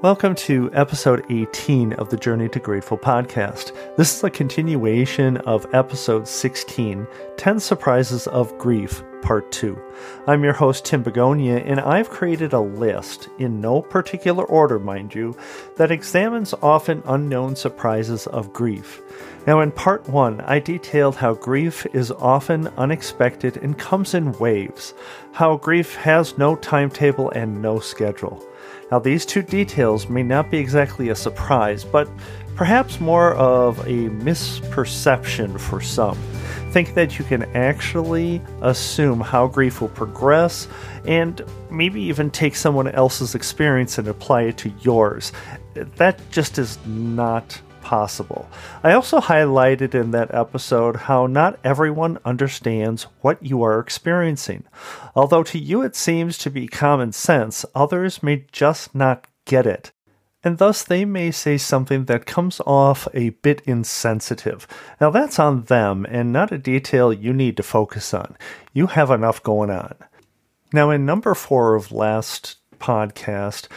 Welcome to episode 18 of the Journey to Grateful podcast. This is a continuation of episode 16 10 Surprises of Grief, Part 2. I'm your host, Tim Begonia, and I've created a list, in no particular order, mind you, that examines often unknown surprises of grief. Now, in part one, I detailed how grief is often unexpected and comes in waves, how grief has no timetable and no schedule. Now, these two details may not be exactly a surprise, but perhaps more of a misperception for some. Think that you can actually assume how grief will progress and maybe even take someone else's experience and apply it to yours. That just is not possible. I also highlighted in that episode how not everyone understands what you are experiencing. Although to you it seems to be common sense, others may just not get it. And thus they may say something that comes off a bit insensitive. Now that's on them and not a detail you need to focus on. You have enough going on. Now, in number four of last podcast,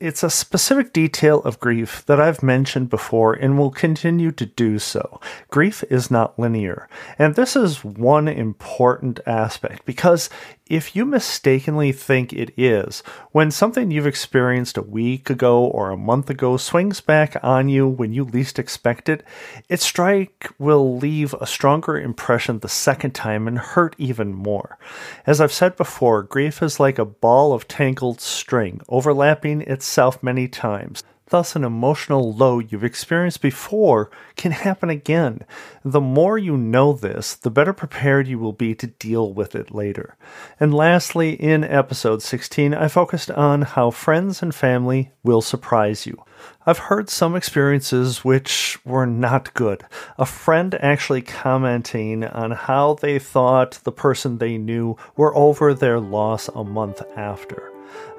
it's a specific detail of grief that I've mentioned before and will continue to do so. Grief is not linear. And this is one important aspect because if you mistakenly think it is, when something you've experienced a week ago or a month ago swings back on you when you least expect it, its strike will leave a stronger impression the second time and hurt even more. As I've said before, grief is like a ball of tangled string, overlapping itself many times. Thus, an emotional low you've experienced before can happen again. The more you know this, the better prepared you will be to deal with it later. And lastly, in episode 16, I focused on how friends and family will surprise you. I've heard some experiences which were not good. A friend actually commenting on how they thought the person they knew were over their loss a month after.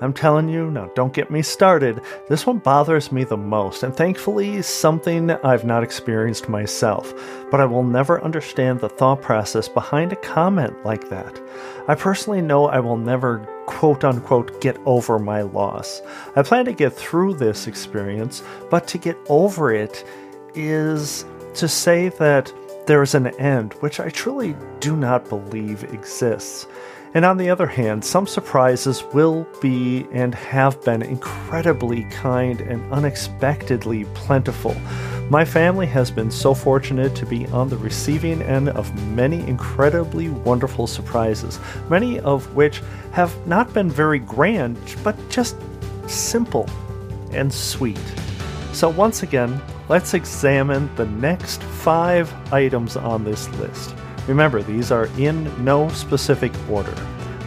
I'm telling you, now don't get me started. This one bothers me the most, and thankfully, something I've not experienced myself. But I will never understand the thought process behind a comment like that. I personally know I will never quote unquote get over my loss. I plan to get through this experience, but to get over it is to say that there is an end, which I truly do not believe exists. And on the other hand, some surprises will be and have been incredibly kind and unexpectedly plentiful. My family has been so fortunate to be on the receiving end of many incredibly wonderful surprises, many of which have not been very grand, but just simple and sweet. So, once again, let's examine the next five items on this list. Remember, these are in no specific order.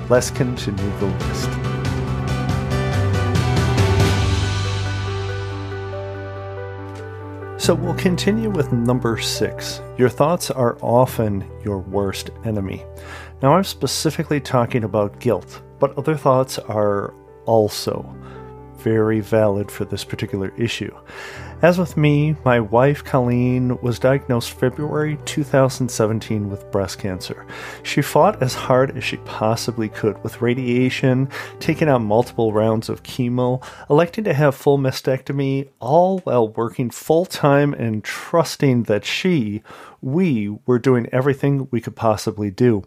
Let's continue the list. So we'll continue with number six. Your thoughts are often your worst enemy. Now, I'm specifically talking about guilt, but other thoughts are also very valid for this particular issue. As with me, my wife Colleen was diagnosed February 2017 with breast cancer. She fought as hard as she possibly could with radiation, taking out multiple rounds of chemo, electing to have full mastectomy, all while working full time and trusting that she, we, were doing everything we could possibly do.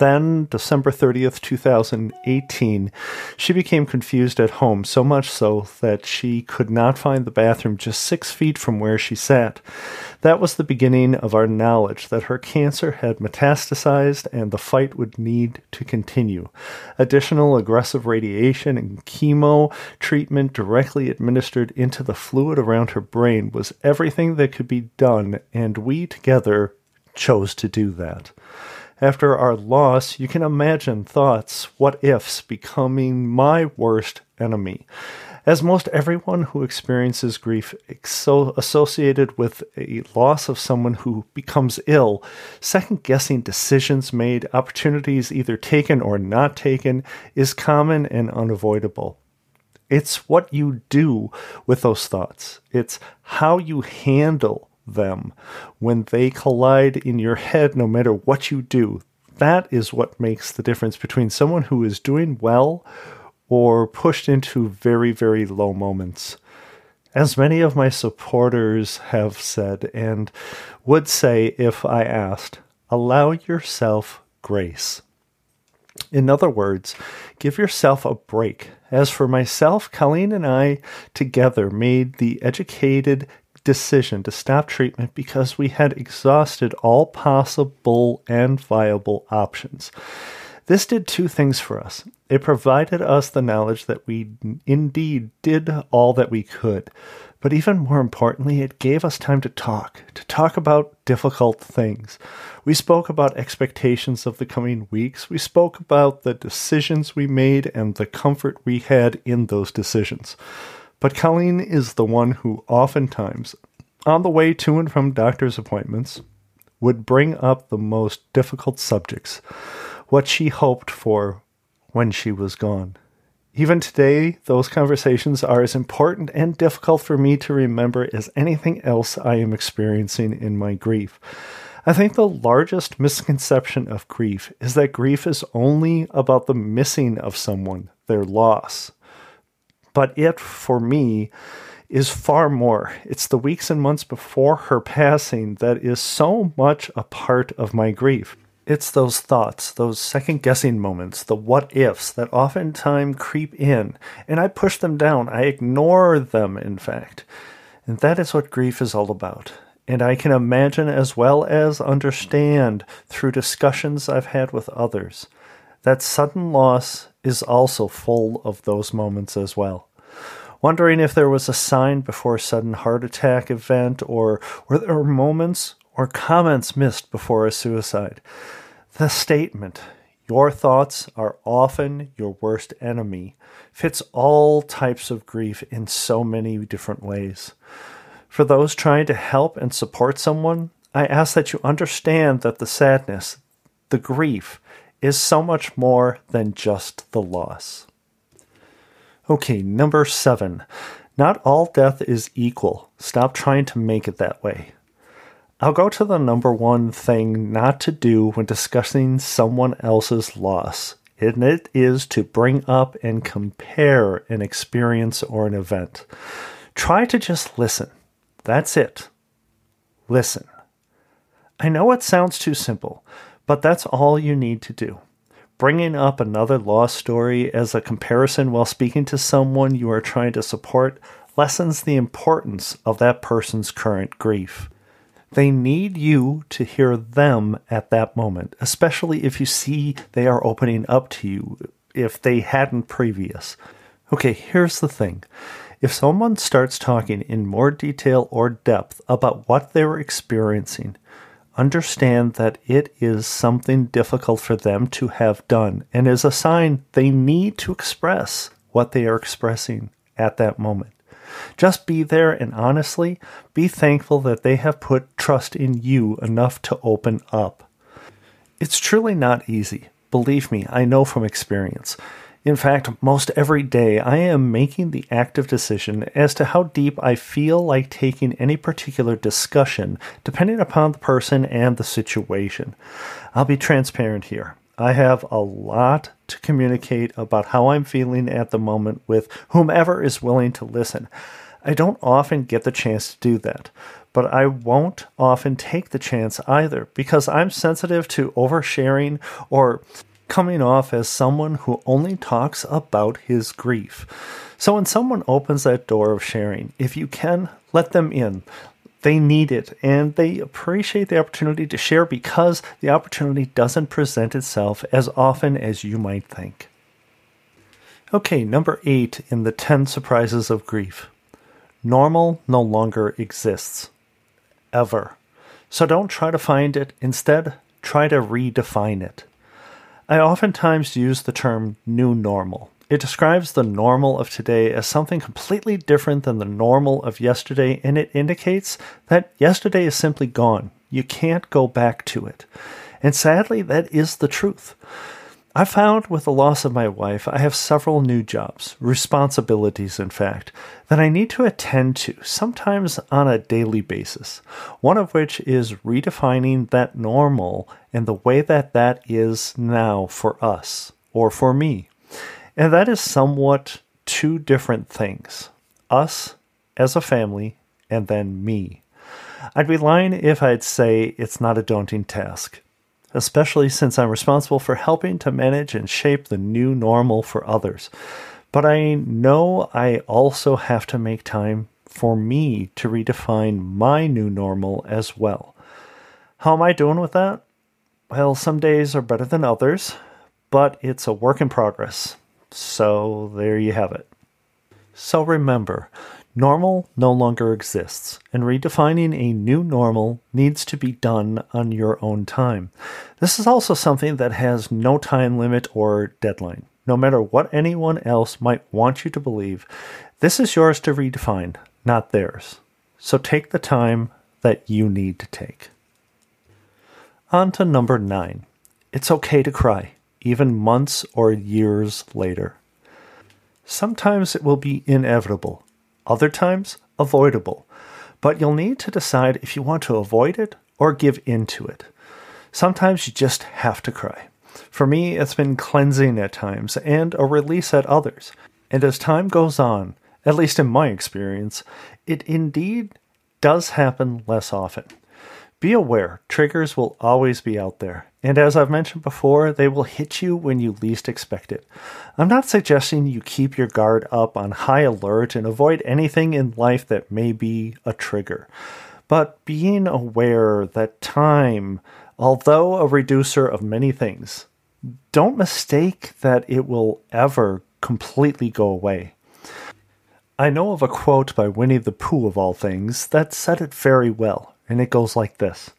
Then, December 30th, 2018, she became confused at home, so much so that she could not find the bathroom just six feet from where she sat. That was the beginning of our knowledge that her cancer had metastasized and the fight would need to continue. Additional aggressive radiation and chemo treatment directly administered into the fluid around her brain was everything that could be done, and we together chose to do that. After our loss, you can imagine thoughts, what ifs, becoming my worst enemy. As most everyone who experiences grief associated with a loss of someone who becomes ill, second guessing decisions made, opportunities either taken or not taken, is common and unavoidable. It's what you do with those thoughts, it's how you handle them when they collide in your head, no matter what you do. That is what makes the difference between someone who is doing well or pushed into very, very low moments. As many of my supporters have said and would say if I asked, allow yourself grace. In other words, give yourself a break. As for myself, Colleen and I together made the educated decision to stop treatment because we had exhausted all possible and viable options. This did two things for us. It provided us the knowledge that we indeed did all that we could, but even more importantly, it gave us time to talk, to talk about difficult things. We spoke about expectations of the coming weeks. We spoke about the decisions we made and the comfort we had in those decisions. But Colleen is the one who oftentimes, on the way to and from doctor's appointments, would bring up the most difficult subjects what she hoped for when she was gone. Even today, those conversations are as important and difficult for me to remember as anything else I am experiencing in my grief. I think the largest misconception of grief is that grief is only about the missing of someone, their loss. But it, for me, is far more. It's the weeks and months before her passing that is so much a part of my grief. It's those thoughts, those second guessing moments, the what ifs that oftentimes creep in, and I push them down. I ignore them, in fact. And that is what grief is all about. And I can imagine as well as understand through discussions I've had with others that sudden loss is also full of those moments as well. Wondering if there was a sign before a sudden heart attack event, or were there moments or comments missed before a suicide. The statement, your thoughts are often your worst enemy, fits all types of grief in so many different ways. For those trying to help and support someone, I ask that you understand that the sadness, the grief, is so much more than just the loss. Okay, number seven. Not all death is equal. Stop trying to make it that way. I'll go to the number one thing not to do when discussing someone else's loss, and it is to bring up and compare an experience or an event. Try to just listen. That's it. Listen. I know it sounds too simple, but that's all you need to do. Bringing up another loss story as a comparison while speaking to someone you are trying to support lessens the importance of that person's current grief. They need you to hear them at that moment, especially if you see they are opening up to you if they hadn't previous. Okay, here's the thing. If someone starts talking in more detail or depth about what they're experiencing, understand that it is something difficult for them to have done and is a sign they need to express what they are expressing at that moment. Just be there and honestly be thankful that they have put trust in you enough to open up. It's truly not easy. Believe me, I know from experience. In fact, most every day I am making the active decision as to how deep I feel like taking any particular discussion, depending upon the person and the situation. I'll be transparent here. I have a lot to communicate about how I'm feeling at the moment with whomever is willing to listen. I don't often get the chance to do that, but I won't often take the chance either because I'm sensitive to oversharing or coming off as someone who only talks about his grief. So when someone opens that door of sharing, if you can, let them in. They need it and they appreciate the opportunity to share because the opportunity doesn't present itself as often as you might think. Okay, number eight in the 10 surprises of grief. Normal no longer exists. Ever. So don't try to find it. Instead, try to redefine it. I oftentimes use the term new normal. It describes the normal of today as something completely different than the normal of yesterday, and it indicates that yesterday is simply gone. You can't go back to it. And sadly, that is the truth. I found with the loss of my wife, I have several new jobs, responsibilities, in fact, that I need to attend to, sometimes on a daily basis. One of which is redefining that normal and the way that that is now for us or for me. And that is somewhat two different things us as a family, and then me. I'd be lying if I'd say it's not a daunting task, especially since I'm responsible for helping to manage and shape the new normal for others. But I know I also have to make time for me to redefine my new normal as well. How am I doing with that? Well, some days are better than others, but it's a work in progress. So there you have it. So remember, normal no longer exists, and redefining a new normal needs to be done on your own time. This is also something that has no time limit or deadline. No matter what anyone else might want you to believe, this is yours to redefine, not theirs. So take the time that you need to take. On to number nine. It's okay to cry, even months or years later. Sometimes it will be inevitable, other times avoidable, but you'll need to decide if you want to avoid it or give in to it. Sometimes you just have to cry. For me, it's been cleansing at times and a release at others. And as time goes on, at least in my experience, it indeed does happen less often. Be aware, triggers will always be out there. And as I've mentioned before, they will hit you when you least expect it. I'm not suggesting you keep your guard up on high alert and avoid anything in life that may be a trigger. But being aware that time, although a reducer of many things, don't mistake that it will ever completely go away. I know of a quote by Winnie the Pooh, of all things, that said it very well and it goes like this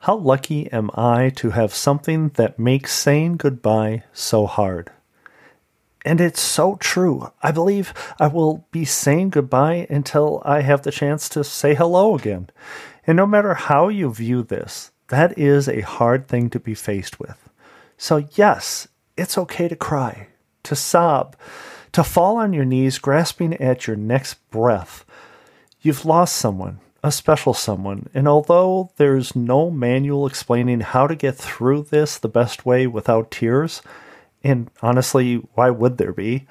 How lucky am I to have something that makes saying goodbye so hard? And it's so true. I believe I will be saying goodbye until I have the chance to say hello again. And no matter how you view this, that is a hard thing to be faced with. So, yes, it's okay to cry, to sob, to fall on your knees, grasping at your next breath. You've lost someone, a special someone. And although there's no manual explaining how to get through this the best way without tears, and honestly, why would there be?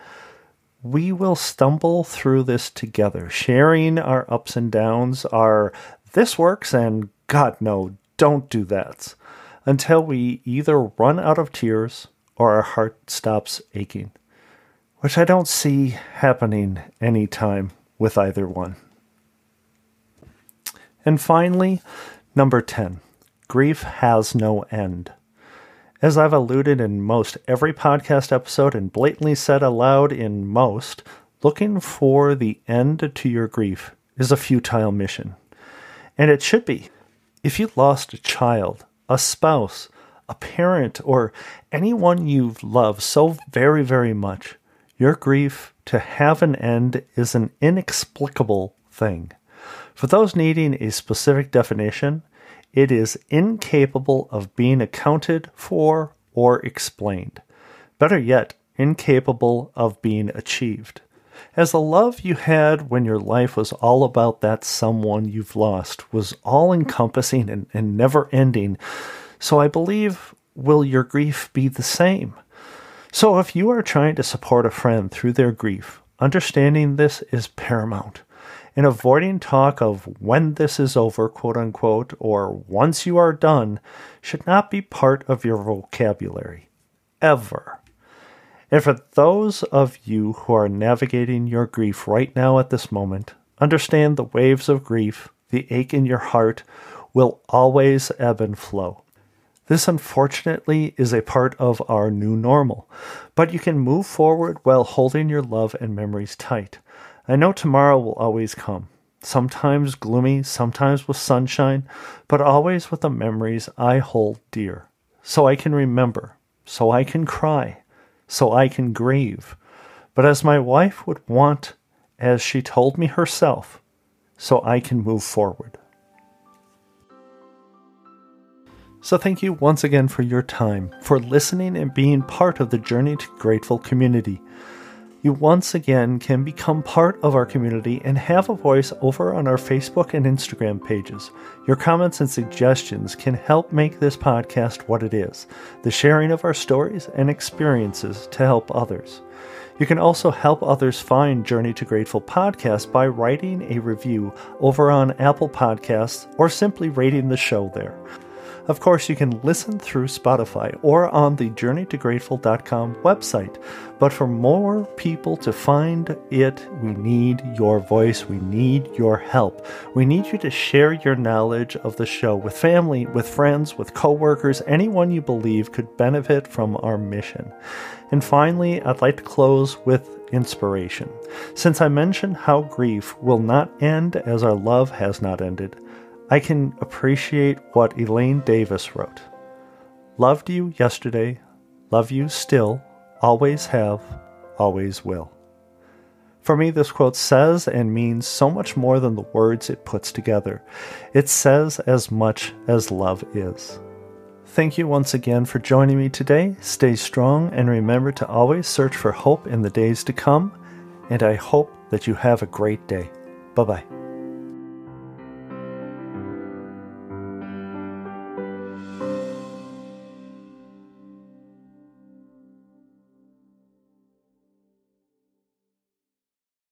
We will stumble through this together, sharing our ups and downs, our this works and God, no, don't do that, until we either run out of tears or our heart stops aching, which I don't see happening anytime with either one. And finally, number 10 grief has no end. As I've alluded in most every podcast episode and blatantly said aloud in most, looking for the end to your grief is a futile mission. And it should be. If you lost a child, a spouse, a parent, or anyone you've loved so very, very much, your grief to have an end is an inexplicable thing. For those needing a specific definition, it is incapable of being accounted for or explained. Better yet, incapable of being achieved. As the love you had when your life was all about that someone you've lost was all encompassing and, and never ending, so I believe will your grief be the same? So if you are trying to support a friend through their grief, understanding this is paramount and avoiding talk of when this is over, quote unquote, or once you are done should not be part of your vocabulary. Ever. And for those of you who are navigating your grief right now at this moment, understand the waves of grief, the ache in your heart, will always ebb and flow. This, unfortunately, is a part of our new normal, but you can move forward while holding your love and memories tight. I know tomorrow will always come, sometimes gloomy, sometimes with sunshine, but always with the memories I hold dear. So I can remember, so I can cry, so I can grieve. But as my wife would want, as she told me herself, so I can move forward. So, thank you once again for your time, for listening and being part of the Journey to Grateful community. You once again can become part of our community and have a voice over on our Facebook and Instagram pages. Your comments and suggestions can help make this podcast what it is the sharing of our stories and experiences to help others. You can also help others find Journey to Grateful podcast by writing a review over on Apple Podcasts or simply rating the show there. Of course, you can listen through Spotify or on the journeytograteful.com website. But for more people to find it, we need your voice. We need your help. We need you to share your knowledge of the show with family, with friends, with coworkers, anyone you believe could benefit from our mission. And finally, I'd like to close with inspiration. Since I mentioned how grief will not end as our love has not ended, I can appreciate what Elaine Davis wrote Loved you yesterday, love you still, always have, always will. For me, this quote says and means so much more than the words it puts together. It says as much as love is. Thank you once again for joining me today. Stay strong and remember to always search for hope in the days to come. And I hope that you have a great day. Bye bye.